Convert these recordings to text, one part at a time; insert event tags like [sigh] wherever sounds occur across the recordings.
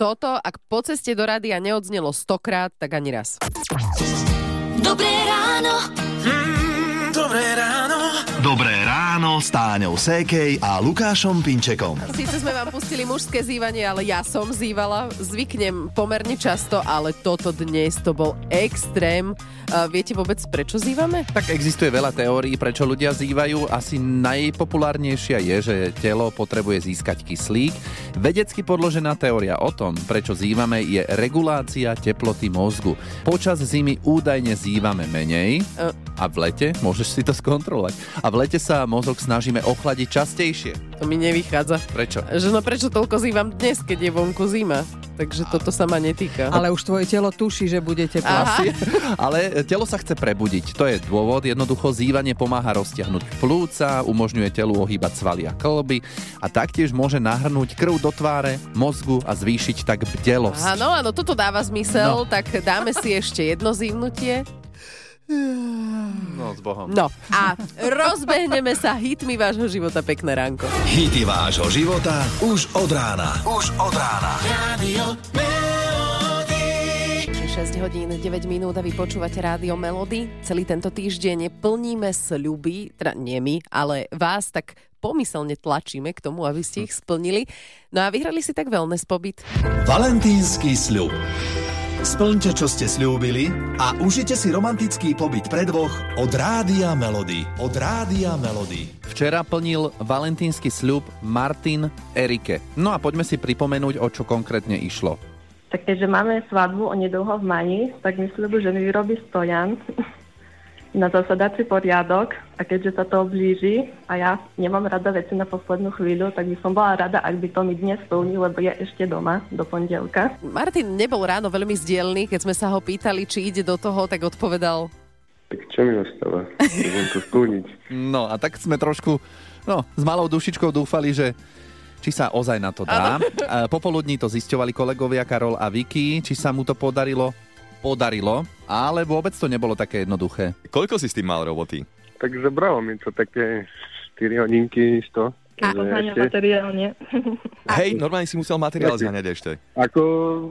toto, ak po ceste do rady a neodznelo stokrát, tak ani raz. Dobré ráno. Mm, dobré ráno. Dobré ráno s Táňou Sékej a Lukášom Pinčekom. Síce sme vám pustili mužské zývanie, ale ja som zývala. Zvyknem pomerne často, ale toto dnes to bol extrém. Viete vôbec, prečo zývame? Tak existuje veľa teórií, prečo ľudia zývajú. Asi najpopulárnejšia je, že telo potrebuje získať kyslík. Vedecky podložená teória o tom, prečo zývame, je regulácia teploty mozgu. Počas zimy údajne zývame menej Uh. a v lete, môžeš si to skontrolovať, a v lete sa mozog snažíme ochladiť častejšie. To mi nevychádza. Prečo? Že no prečo toľko zývam dnes, keď je vonku zima? Takže toto sa ma netýka. Ale už tvoje telo tuší, že bude teplo. Aha. Asi. [laughs] Ale telo sa chce prebudiť. To je dôvod. Jednoducho zývanie pomáha roztiahnuť plúca, umožňuje telu ohýbať svaly a klby a taktiež môže nahrnúť krv do tváre, mozgu a zvýšiť tak bdelosť. Áno, áno, toto dáva zmysel, no. tak dáme si ešte jedno zývnutie. No, s Bohom. No a rozbehneme sa hitmi vášho života. Pekné ránko. Hity vášho života už od rána. Už od rána. Radio Melody. 6 hodín 9 minút a vy počúvate rádio Melody. Celý tento týždeň plníme sľuby, teda nie my, ale vás tak pomyselne tlačíme k tomu, aby ste ich splnili. No a vyhrali si tak wellness pobyt. Valentínsky sľub. Splňte, čo ste slúbili a užite si romantický pobyt pre dvoch od Rádia Melody. Od Rádia Melody. Včera plnil valentínsky sľub Martin Erike. No a poďme si pripomenúť, o čo konkrétne išlo. Tak keďže máme svadbu onedlho v Mani, tak mi sľubu, že mi vyrobí stojan na zasadací poriadok a keďže sa to blíži a ja nemám rada veci na poslednú chvíľu, tak by som bola rada, ak by to mi dnes splnil, lebo je ešte doma do pondelka. Martin nebol ráno veľmi zdielný, keď sme sa ho pýtali, či ide do toho, tak odpovedal, Tak čo mi ostáva? Môžem to splniť. [laughs] No a tak sme trošku no, s malou dušičkou dúfali, že či sa ozaj na to dá. Popoludní to zisťovali kolegovia Karol a Vicky, či sa mu to podarilo. Podarilo, ale vôbec to nebolo také jednoduché. Koľko si s tým mal roboty? Tak zabralo mi to také 4 hodinky isto. A že ešte- materiálne. Hej, normálne si musel materiál zhaňať ešte. Ako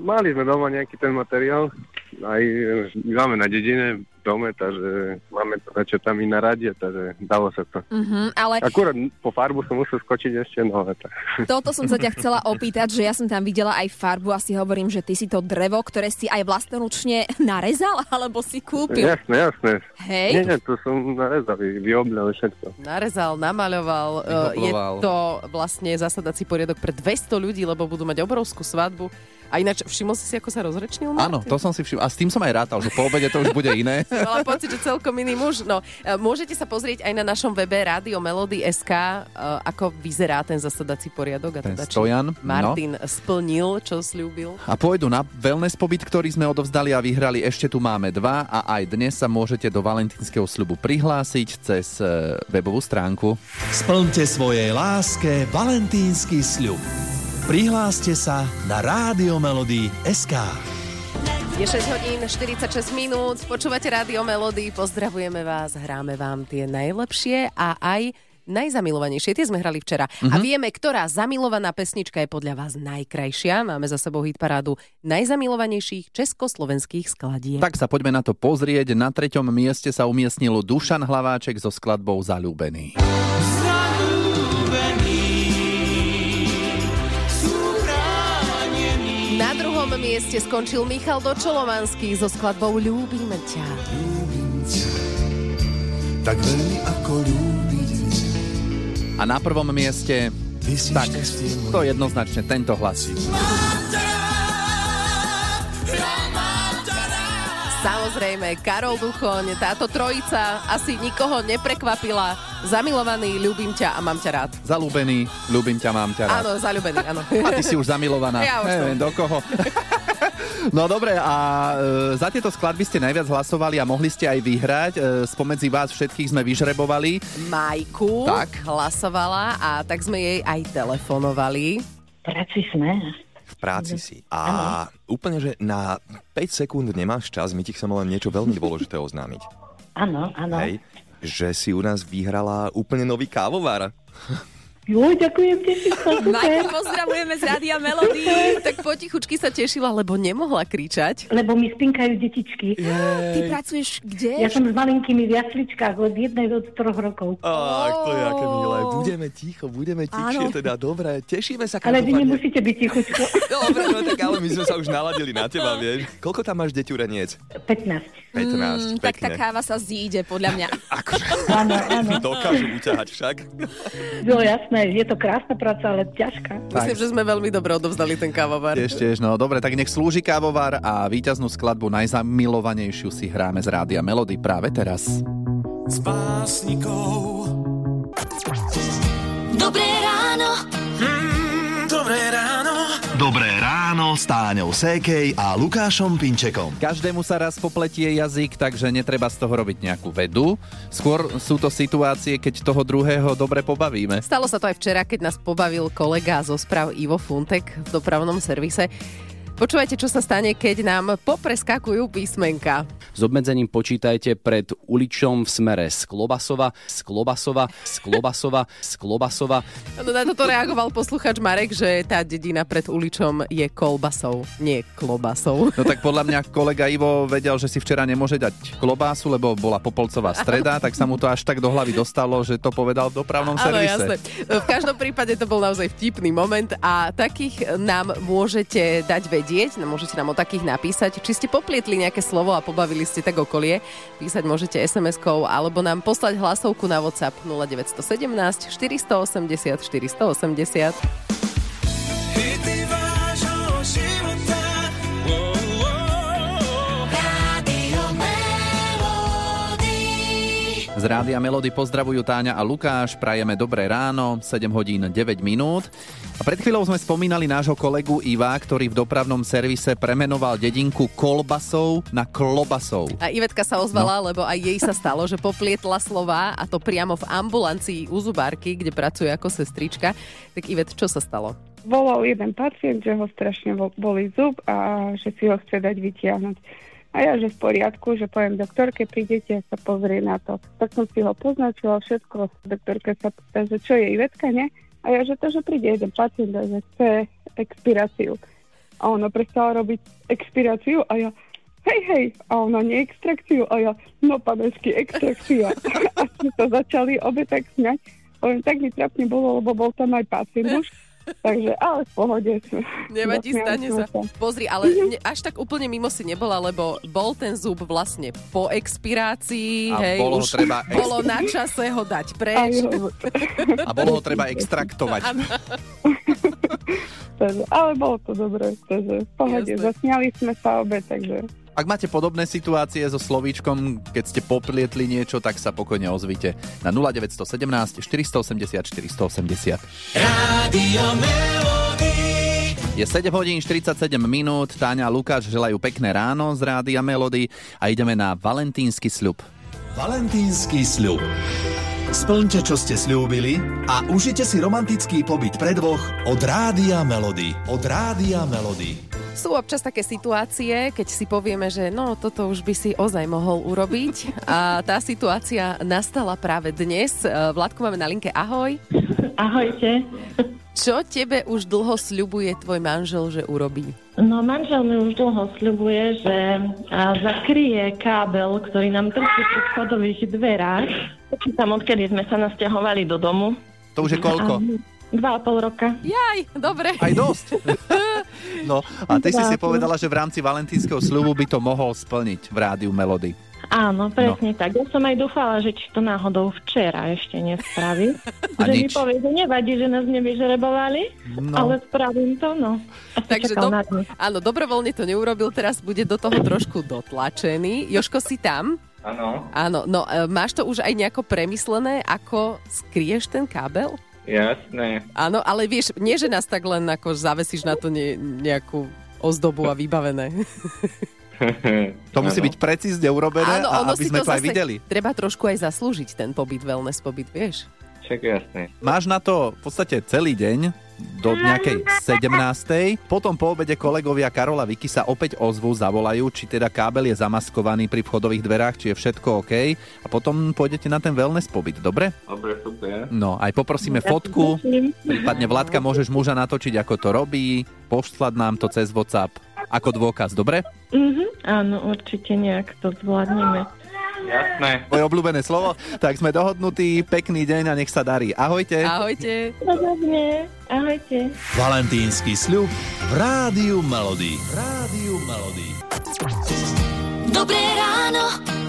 mali sme doma nejaký ten materiál, aj e, máme na dedine, v dome, takže máme to na čo tam i na radie, takže dalo sa to. Mhm, ale Akurát po farbu som musel skočiť ešte, no ale tak. toto som sa ťa chcela opýtať, že ja som tam videla aj farbu a si hovorím, že ty si to drevo, ktoré si aj vlastnoručne narezal, alebo si kúpil. Jasné, jasné. Hej? Nie, nie, to som narezal, vy- vyobľal všetko. narezal, namaľoval. e, Je Vyhobloval. to vlastne zasadací poriadok pre 200 ľudí, lebo budú mať obrovskú svadbu. A ináč, všimol si si, ako sa rozrečnil? Áno, to som si všimol. A s tým som aj rátal, že po obede to už bude iné. [laughs] Mala pocit, že celkom iný muž. No, e, môžete sa pozrieť aj na našom webe Rádio Melody SK, e, ako vyzerá ten zasadací poriadok. A Ten teda, stojan, no. Martin splnil, čo slúbil. A pôjdu na wellness pobyt, ktorý sme odovzdali a vyhrali. Ešte tu máme dva a aj dnes sa môžete do valentínskeho slubu prihlásiť cez e, webovú stránku. Splňte svojej láske valentínsky sľub. Prihláste sa na Rádio Melody SK. Je 6 hodín 46 minút, počúvate Rádio Melody, pozdravujeme vás, hráme vám tie najlepšie a aj najzamilovanejšie. Tie sme hrali včera. A vieme, ktorá zamilovaná pesnička je podľa vás najkrajšia. Máme za sebou hit parádu najzamilovanejších československých skladieb. Tak sa poďme na to pozrieť. Na treťom mieste sa umiestnil Dušan Hlaváček so skladbou Zalúbený. Na mieste skončil Michal Dočolovanský so skladbou Ľúbime ťa. Tak veľmi ako ľúbiť A na prvom mieste, tak, to jednoznačne tento hlas. Samozrejme, Karol Duchoň, táto trojica asi nikoho neprekvapila. Zamilovaný, ľúbim ťa a mám ťa rád. Zalúbený, ľúbim ťa, mám ťa rád. Áno, zaľúbený, áno. A ty si už zamilovaná. [laughs] Ja už. Neviem, do koho. [laughs] No dobre, a e, za tieto skladby ste najviac hlasovali a mohli ste aj vyhrať. E, spomedzi vás všetkých sme vyžrebovali. Majku Tak. hlasovala a tak sme jej aj telefonovali. Práci sme. V práci si. A úplne, že na 5 sekúnd nemáš čas, my ti chceme len niečo veľmi dôležité oznámiť. Áno, áno. Hej, že si u nás vyhrala úplne nový kávovar. Jo, ďakujem, teším sa, Majka, pozdravujeme z Rádia Melody. Tak potichučky sa tešila, lebo nemohla kričať. Lebo mi spinkajú detičky. Ty pracuješ kde? Ja som s malinkými v jasličkách od jednej do troch rokov. Ach, to je aké milé. Budeme ticho, budeme tichšie, Áno. teda dobre. Tešíme sa Ale vy nemusíte byť tichučko. [laughs] Dobre, no tak ale my sme sa už naladili na teba, vieš. Koľko tam máš deťureniec? 15. 15, Mm, tak tá káva sa zíde, podľa mňa. [laughs] Áno, áno. Dokážu uťahať však. Jo, jasné, je to krásna práca, ale ťažká. Myslím, že sme veľmi dobre odovzdali ten kávovar. Tiež, tiež, no dobre, tak nech slúži kávovar a víťaznú skladbu najzamilovanejšiu si hráme z Rádia Melody práve teraz. S básnikou. Dobré ráno. Mm, dobré ráno. Ráno s Táňou Sékej a Lukášom Pinčekom. Každému sa raz popletie jazyk, takže netreba z toho robiť nejakú vedu. Skôr sú to situácie, keď toho druhého dobre pobavíme. Stalo sa to aj včera, keď nás pobavil kolega zo správ Ivo Funtek v dopravnom servise. Počúvajte, čo sa stane, keď nám popreskakujú písmenka. S obmedzením počítajte pred uličom v smere Sklobasova, Sklobasova, Sklobasova, Sklobasova. No na toto reagoval posluchač Marek, že tá dedina pred uličom je kolbasou, nie klobasou. No tak podľa mňa kolega Ivo vedel, že si včera nemôže dať klobásu, lebo bola popolcová streda, tak sa mu to až tak do hlavy dostalo, že to povedal v dopravnom Áno, servise. jasné. V každom prípade to bol naozaj vtipný moment a takých nám môžete dať vedieť, no môžete nám o takých napísať, či ste poplietli nejaké slovo a pobavili ste tak okolie. Písať môžete SMS-kou alebo nám poslať hlasovku na WhatsApp 0917 480 480. Z Rádia Melody pozdravujú Táňa a Lukáš, prajeme dobré ráno, 7 hodín 9 minút. A pred chvíľou sme spomínali nášho kolegu Iva, ktorý v dopravnom servise premenoval dedinku Kolbasov na Klobasov. A Ivetka sa ozvala, no. lebo aj jej sa stalo, že poplietla slova a to priamo v ambulancii u zubárky, kde pracuje ako sestrička. Tak Ivet, čo sa stalo? volal jeden pacient, že ho strašne bolí zub a že si ho chce dať vytiahnuť. A ja, že v poriadku, že poviem doktorke, prídete sa pozrieť na to. Tak som si ho poznačila všetko. Doktorka sa pýta, že čo je Ivetka, ne? A ja, že to, že príde jeden pacient a že chce expiráciu. A ona prestala robiť expiráciu a ja, hej, hej, a ona nie extrakciu a ja, no panesky, extrakcia. [laughs] a sme to začali obe tak sňať. Poviem, tak mi trapne bolo, lebo bol tam aj pacient už. Takže, ale v pohode. Nevadí, stane sa. Pozri, ale ne, až tak úplne mimo si nebola, lebo bol ten zub vlastne po expirácii, A hej, bolo ho už treba ex- [laughs] bolo na čase ho dať preč. [laughs] A bolo ho treba extraktovať. [laughs] Takže, ale bolo to dobré, takže v pohode. Zasmiali sme sa obe, takže Ak máte podobné situácie so slovíčkom, keď ste poplietli niečo, tak sa pokojne ozvite na 0917 480 480. Rádio. Je 7 hodín 47 minút, Táňa a Lukáš želajú pekné ráno z Rádia Melody a ideme na valentínsky sľub. Valentínsky sľub. Splňte, čo ste slúbili a užite si romantický pobyt pre dvoch od Rádia Melody. Od Rádia Melody. Sú občas také situácie, keď si povieme, že no, toto už by si ozaj mohol urobiť. A tá situácia nastala práve dnes. E, Vládku máme na linke. Ahoj. Ahojte. Čo tebe už dlho sľubuje tvoj manžel, že urobí? No manžel mi už dlho sľubuje, že a, zakryje kábel, ktorý nám trčí pri schodových dverách. Počítam, odkedy sme sa nasťahovali do domu. To už je koľko? A, dva a pol roka. Jaj, dobre. Aj dosť. [laughs] No a ty si si povedala, že v rámci valentínskeho sľubu by to mohol splniť v rádiu Melody. Áno, presne no. tak. Ja som aj dúfala, že či to náhodou včera ešte nespraví. [laughs] A že mi nič. povie, že nevadí, že nás nevyžrebovali, No. ale spravím to, no. A Takže do, áno, dobrovoľne to neurobil, teraz bude do toho trošku dotlačený. Joško, si tam? Áno, Áno, no e, máš to už aj nejako premyslené, ako skrieš ten kábel? Jasné. Áno, ale vieš, nie že nás tak len ako zavesíš na to ne, nejakú ozdobu a vybavené. [laughs] To musí Áno. byť precízne urobené, Áno, a ono aby si sme to to aj videli. treba trošku aj zaslúžiť ten pobyt, wellness pobyt, vieš? Však jasné. Máš na to v podstate celý deň, do nejakej 17. Potom po obede kolegovia Karola Vicky sa opäť ozvu, zavolajú, či teda kábel je zamaskovaný pri vchodových dverách, či je všetko OK. A potom pôjdete na ten wellness pobyt, dobre? Dobre, super. No, aj poprosíme fotku, prípadne Vládka môžeš muža natočiť, ako to robí, poštlať nám to cez WhatsApp ako dôkaz, dobre? Mhm, áno, určite nejak to zvládneme. Jasné. Moje obľúbené slovo. Tak sme dohodnutí, pekný deň a nech sa darí. Ahojte. Ahojte. Podobne. Ahojte. Valentínsky sľub v Rádiu Melody. Rádiu Melody. Dobré ráno.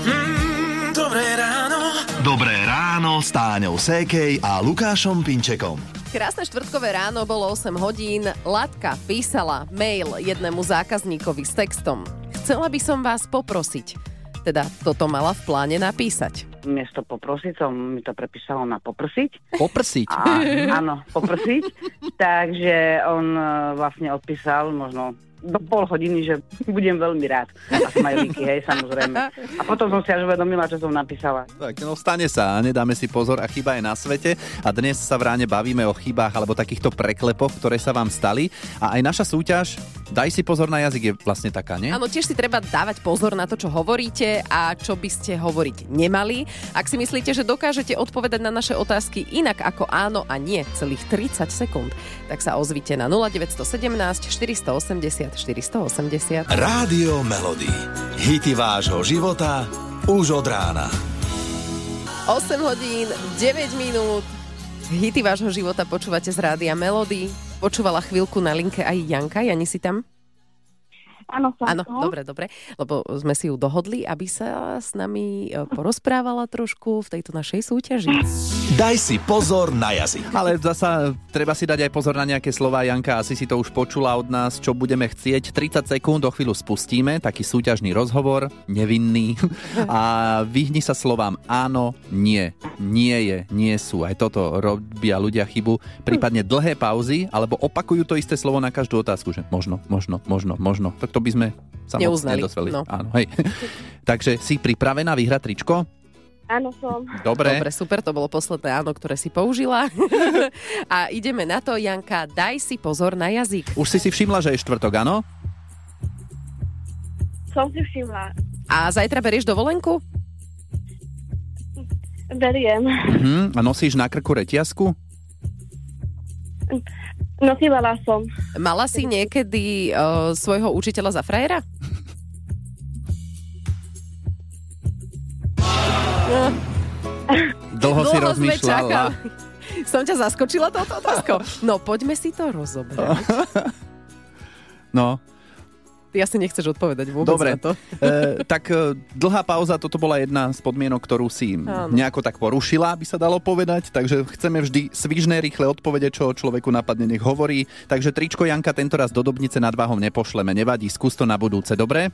Mm, dobré ráno. Dobré ráno s Táňou Sékej a Lukášom Pinčekom. Krásne štvrtkové ráno, bolo 8 hodín. Latka písala mail jednému zákazníkovi s textom. Chcela by som vás poprosiť. Teda toto mala v pláne napísať. Miesto poprosiť som mi to prepísalo na poprosiť. Poprsiť? A, áno, poprosiť. [laughs] Takže on e, vlastne odpísal možno do pol hodiny, že budem veľmi rád. A smajlíky, hej, samozrejme. A potom som si až uvedomila, čo som napísala. Tak, no stane sa, a nedáme si pozor a chyba je na svete. A dnes sa v ráne bavíme o chybách alebo takýchto preklepoch, ktoré sa vám stali. A aj naša súťaž, daj si pozor na jazyk, je vlastne taká, nie? Áno, tiež si treba dávať pozor na to, čo hovoríte a čo by ste hovoriť nemali. Ak si myslíte, že dokážete odpovedať na naše otázky inak ako áno a nie celých 30 sekúnd, tak sa ozvite na 0917 480 480. Rádio Melody. Hity vášho života už od rána. 8 hodín, 9 minút. Hity vášho života počúvate z Rádia Melody. Počúvala chvíľku na linke aj Janka. Jani si tam? Áno, som Áno, tu. dobre, dobre. Lebo sme si ju dohodli, aby sa s nami e, porozprávala trošku v tejto našej súťaži. Daj si pozor na jazyk. Ale zasa treba si dať aj pozor na nejaké slova, Janka, asi si to už počula od nás, čo budeme chcieť. 30 sekúnd do chvíľu spustíme, taký súťažný rozhovor, nevinný. [laughs] A vyhni sa slovám áno, nie, nie je, nie sú. Aj toto robia ľudia chybu. Prípadne dlhé pauzy, alebo opakujú to isté slovo na každú otázku, že možno, možno, možno, možno. Tak to by sme sa Neuznali, no. Áno, hej. [laughs] Takže si pripravená vyhrať tričko? Áno, som. Dobre. Dobre, super, to bolo posledné áno, ktoré si použila. [laughs] a ideme na to, Janka, daj si pozor na jazyk. Už si si všimla, že je štvrtok, áno? Som si všimla. A zajtra berieš dovolenku? Beriem. Mhm. A nosíš na krku reťazku? Nosívala som. Mala si niekedy uh, svojho učiteľa za frajera? Dlho, si sme rozmýšľala. čakali. Som ťa zaskočila touto otázkou. No, poďme si to rozobrať. No, Ty asi nechceš odpovedať vôbec dobre. na to. E, tak e, dlhá pauza, toto bola jedna z podmienok, ktorú si Áno. nejako tak porušila, by sa dalo povedať. Takže chceme vždy svižné, rýchle odpovede, čo človeku napadne, nech hovorí. Takže tričko Janka tento raz do Dobnice nad Váhom nepošleme. Nevadí, skús to na budúce, dobre?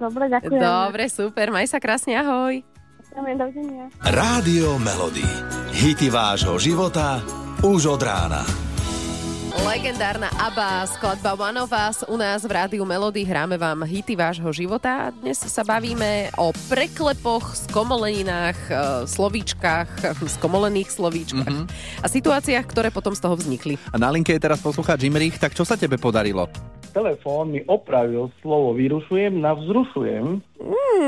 Dobre, ďakujem. Dobre, super, maj sa krásne, ahoj. Dovidenia. Rádio Melody. Hity vášho života už od rána. Legendárna ABBA, skladba One of Us. U nás v Rádiu Melody hráme vám hity vášho života. Dnes sa bavíme o preklepoch, skomoleninách, e, slovíčkach, [laughs] skomolených slovíčkach Mhm. a situáciách, ktoré potom z toho vznikli. A na linke je teraz poslucháč Imrich, tak čo sa tebe podarilo? Telefón mi opravil slovo vyrušujem na vzrušujem.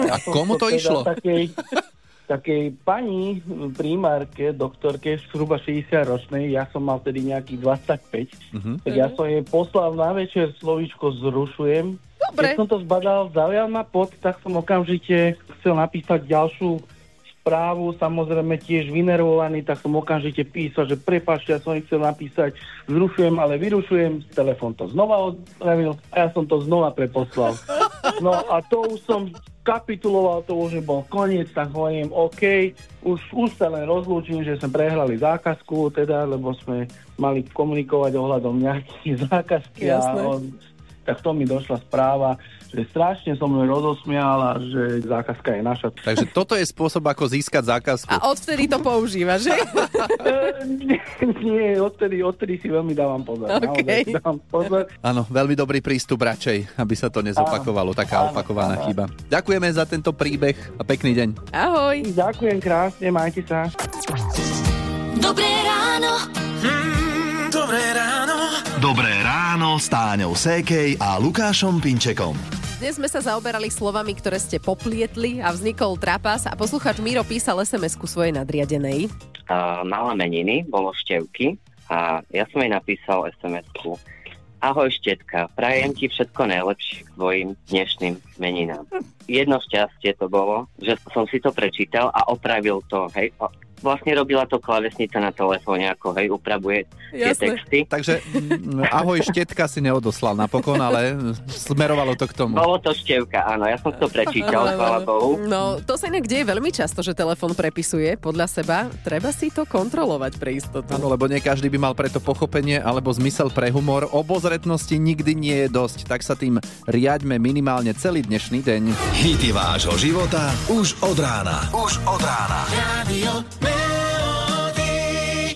A komu to teda išlo? Takej, [laughs] takej pani primárke, doktorke, zhruba 60 ročnej, ja som mal tedy nejakých 25, Mhm. tak ja som jej poslal na večer slovíčko zrušujem. Dobre. Keď som to zbadal, zaujal ma pod, tak som okamžite chcel napísať ďalšiu správu, samozrejme tiež vynervovaný, tak som okamžite písal, že prepáčte, ja som chcel napísať zrušujem, ale vyrušujem, telefon to znova odpravil a ja som to znova preposlal. [laughs] No a to už som kapituloval, to už bol koniec, tak hovorím, OK, už, už sa len rozlúčim, že sme prehrali zákazku, teda, lebo sme mali komunikovať ohľadom nejakých [laughs] zákazky Jasné. a on, tak to mi došla správa, že strašne som mnou rozosmial a že zákazka je naša. Takže toto je spôsob, ako získať zákazku. A odvtedy to používa, že? [laughs] Nie, odtedy, odtedy si veľmi dávam pozor. OK. Naozaj si dávam pozor. Áno, veľmi dobrý prístup radšej, aby sa to nezopakovalo, taká Áno, opakovaná áno. chyba. Ďakujeme za tento príbeh a pekný deň. Ahoj. Ďakujem krásne, majte sa. Dobré ráno. Mm, dobré ráno. Dobré s Táňou Sékej a Lukášom Pinčekom. Dnes sme sa zaoberali slovami, ktoré ste poplietli a vznikol trapas a posluchač Miro písal SMS-ku svojej nadriadenej. Uh, mala meniny, bolo števky a ja som jej napísal SMS-ku. Ahoj štetka, prajem ti všetko najlepšie k tvojim dnešným meninám. Jedno šťastie to bolo, že som si to prečítal a opravil to, hej, vlastne robila to klavesnica na telefóne, ako hej, upravuje tie Jasné. texty. Takže mm, ahoj štetka si neodoslal napokon, ale smerovalo to k tomu. Bolo to števka, áno, ja som to prečítal, chvála Bohu. No, to sa inak deje veľmi často, že telefon prepisuje podľa seba. Treba si to kontrolovať pre istotu. Áno, lebo nie každý by mal preto pochopenie alebo zmysel pre humor. Obozretnosti nikdy nie je dosť, tak sa tým riaďme minimálne celý dnešný deň. Hity vášho života už od rána. Už od rána. Radio live.